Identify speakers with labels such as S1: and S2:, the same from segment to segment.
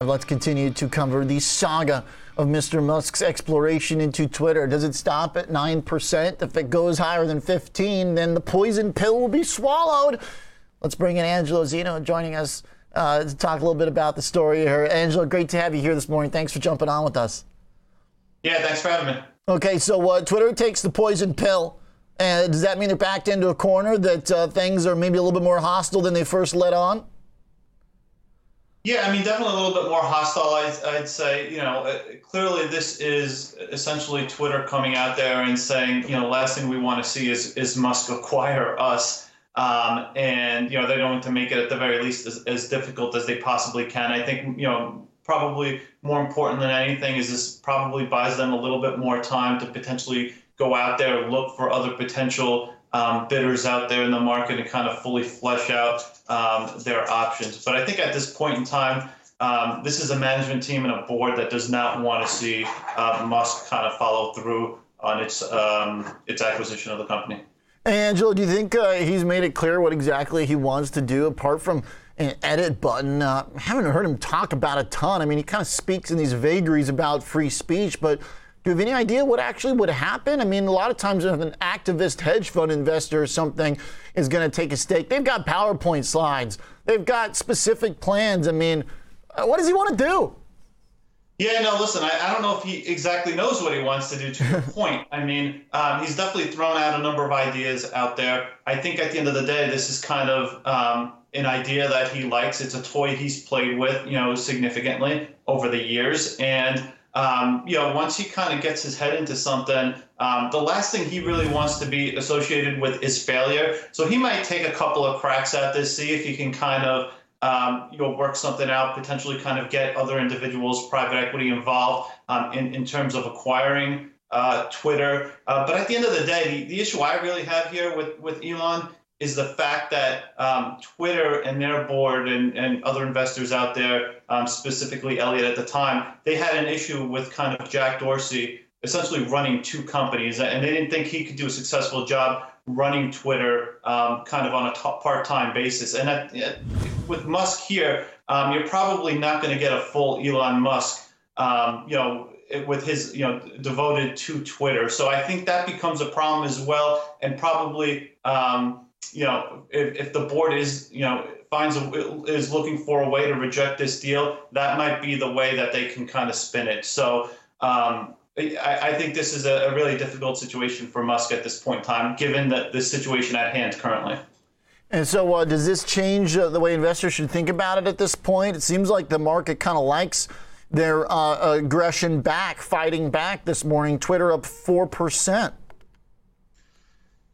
S1: Let's continue to cover the saga of Mr. Musk's exploration into Twitter. Does it stop at 9%? If it goes higher than 15, then the poison pill will be swallowed. Let's bring in Angelo Zino joining us uh, to talk a little bit about the story here. Angelo, great to have you here this morning. Thanks for jumping on with us.
S2: Yeah, thanks for having me.
S1: Okay, so uh, Twitter takes the poison pill. And does that mean they're backed into a corner that uh, things are maybe a little bit more hostile than they first let on?
S2: Yeah, I mean, definitely a little bit more hostile. I'd, I'd say, you know, uh, clearly this is essentially Twitter coming out there and saying, you know, last thing we want to see is is Musk acquire us, um, and you know they're going to make it at the very least as, as difficult as they possibly can. I think, you know, probably more important than anything is this probably buys them a little bit more time to potentially go out there look for other potential um, bidders out there in the market and kind of fully flesh out um, their options. But I think at this point in time, um, this is a management team and a board that does not want to see uh, Musk kind of follow through on its um, its acquisition of the company.
S1: Angela, do you think uh, he's made it clear what exactly he wants to do apart from an edit button? Uh, haven't heard him talk about a ton. I mean, he kind of speaks in these vagaries about free speech, but you have any idea what actually would happen? I mean, a lot of times if an activist hedge fund investor or something is going to take a stake, they've got PowerPoint slides, they've got specific plans. I mean, uh, what does he want to do?
S2: Yeah, no, listen, I, I don't know if he exactly knows what he wants to do to your point. I mean, um, he's definitely thrown out a number of ideas out there. I think at the end of the day, this is kind of um, an idea that he likes. It's a toy he's played with, you know, significantly over the years. And um, you know, once he kind of gets his head into something, um, the last thing he really wants to be associated with is failure. So he might take a couple of cracks at this, see if he can kind of, um, you know, work something out, potentially kind of get other individuals, private equity involved um, in, in terms of acquiring uh, Twitter. Uh, but at the end of the day, the, the issue I really have here with, with Elon is the fact that um, Twitter and their board and, and other investors out there, um, specifically Elliott at the time, they had an issue with kind of Jack Dorsey essentially running two companies, and they didn't think he could do a successful job running Twitter um, kind of on a part-time basis. And at, at, with Musk here, um, you're probably not going to get a full Elon Musk, um, you know, with his you know devoted to Twitter. So I think that becomes a problem as well, and probably um, you know, if, if the board is, you know, finds a, is looking for a way to reject this deal, that might be the way that they can kind of spin it. So um, I, I, think this is a, a, really difficult situation for Musk at this point in time, given the, the situation at hand currently.
S1: And so, uh, does this change uh, the way investors should think about it at this point? It seems like the market kind of likes their uh, aggression back, fighting back this morning. Twitter up 4%.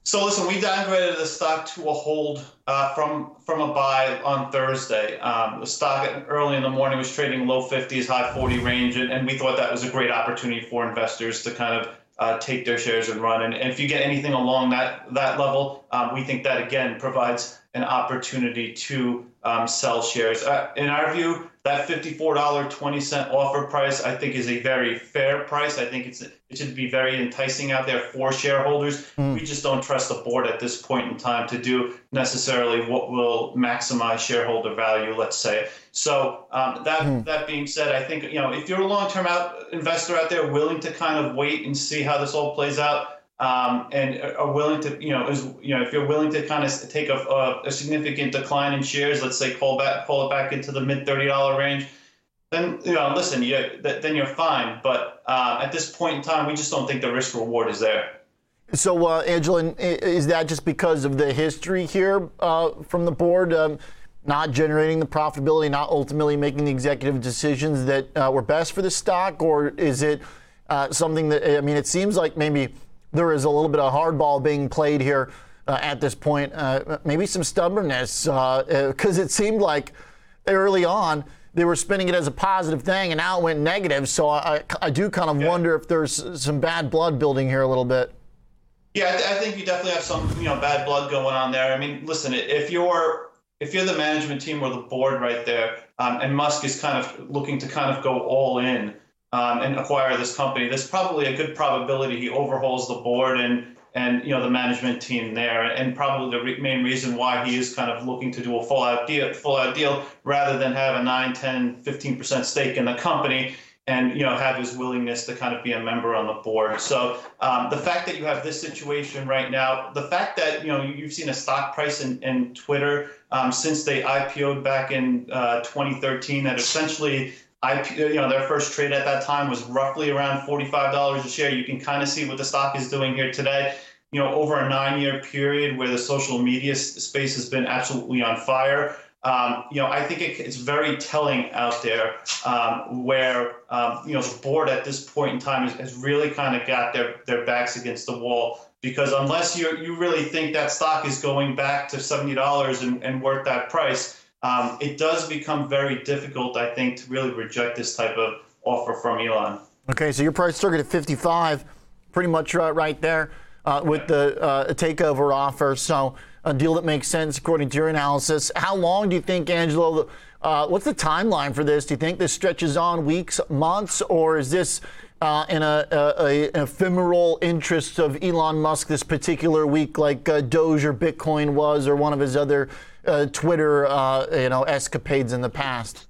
S2: So listen, we downgraded the stock to a hold uh, from from a buy on Thursday. Um, the stock early in the morning was trading low 50s, high 40 range, and, we thought that was a great opportunity for investors to kind of uh, take their shares and run. And, and, if you get anything along that that level, um, we think that again provides an opportunity to um, sell shares. Uh, in our view, that $54.20 offer price, I think, is a very fair price. I think it's it should be very enticing out there for shareholders. Mm. We just don't trust the board at this point in time to do necessarily what will maximize shareholder value. Let's say. So um, that mm. that being said, I think you know if you're a long-term out investor out there willing to kind of wait and see how this all plays out, um, and are willing to, you know, is you know, if you're willing to kind of take a, a, a significant decline in shares, let's say pull back, pull it back into the mid thirty dollar range, then you know, listen, you then you're fine. But uh, at this point in time, we just don't think the risk reward is there.
S1: So, uh, Angela, is that just because of the history here uh, from the board? Um, not generating the profitability, not ultimately making the executive decisions that uh, were best for the stock, or is it uh, something that I mean? It seems like maybe there is a little bit of hardball being played here uh, at this point. Uh, maybe some stubbornness because uh, uh, it seemed like early on they were spinning it as a positive thing, and now it went negative. So I, I do kind of yeah. wonder if there's some bad blood building here a little bit.
S2: Yeah, I, th- I think you definitely have some you know bad blood going on there. I mean, listen, if you're if you're the management team or the board right there, um, and Musk is kind of looking to kind of go all in um, and acquire this company, there's probably a good probability he overhauls the board and and you know the management team there, and probably the re- main reason why he is kind of looking to do a full out deal, full out deal rather than have a 9, 10, 15 percent stake in the company and you know have his willingness to kind of be a member on the board. So um, the fact that you have this situation right now, the fact that you know you've seen a stock price in, in Twitter um, since they IPO'd back in uh, 2013 that essentially. You know, their first trade at that time was roughly around $45 a share. You can kind of see what the stock is doing here today. You know, over a nine-year period where the social media space has been absolutely on fire. Um, you know, I think it, it's very telling out there um, where um, you know the board at this point in time has, has really kind of got their their backs against the wall because unless you you really think that stock is going back to seventy dollars and, and worth that price, um, it does become very difficult, I think, to really reject this type of offer from Elon.
S1: Okay, so your price target at fifty five, pretty much uh, right there uh, with the uh, takeover offer. So a deal that makes sense according to your analysis. How long do you think, Angelo? Uh, what's the timeline for this? Do you think this stretches on weeks, months, or is this uh, in a, a, a, an ephemeral interest of Elon Musk this particular week, like uh, Doge or Bitcoin was, or one of his other uh, Twitter, uh, you know, escapades in the past?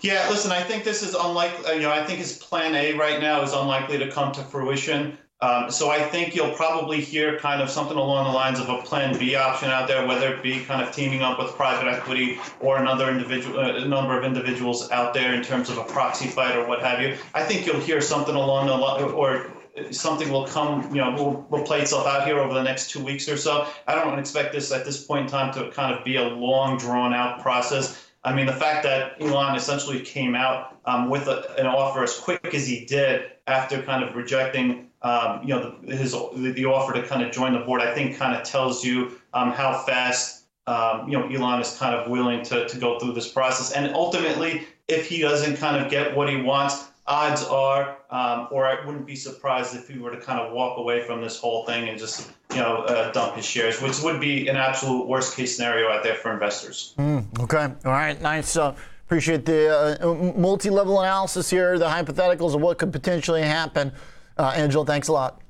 S2: Yeah, listen, I think this is unlikely. You know, I think his plan A right now is unlikely to come to fruition. Um, so I think you'll probably hear kind of something along the lines of a Plan B option out there, whether it be kind of teaming up with private equity or another individual, uh, number of individuals out there in terms of a proxy fight or what have you. I think you'll hear something along the or something will come, you know, will, will play itself out here over the next two weeks or so. I don't expect this at this point in time to kind of be a long, drawn out process. I mean, the fact that Elon essentially came out um, with a, an offer as quick as he did after kind of rejecting um, you know, the, his the offer to kind of join the board, I think, kind of tells you um, how fast um, you know Elon is kind of willing to to go through this process. And ultimately, if he doesn't kind of get what he wants, odds are, um, or I wouldn't be surprised if he were to kind of walk away from this whole thing and just you know uh, dump his shares, which would be an absolute worst case scenario out there for investors.
S1: Mm, okay, all right, nice. Uh, appreciate the uh, multi-level analysis here, the hypotheticals of what could potentially happen. Uh, Angelo, thanks a lot.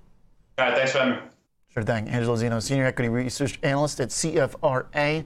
S2: All right, thanks for having me.
S1: Sure thing. Angelo Zino, Senior Equity Research Analyst at CFRA.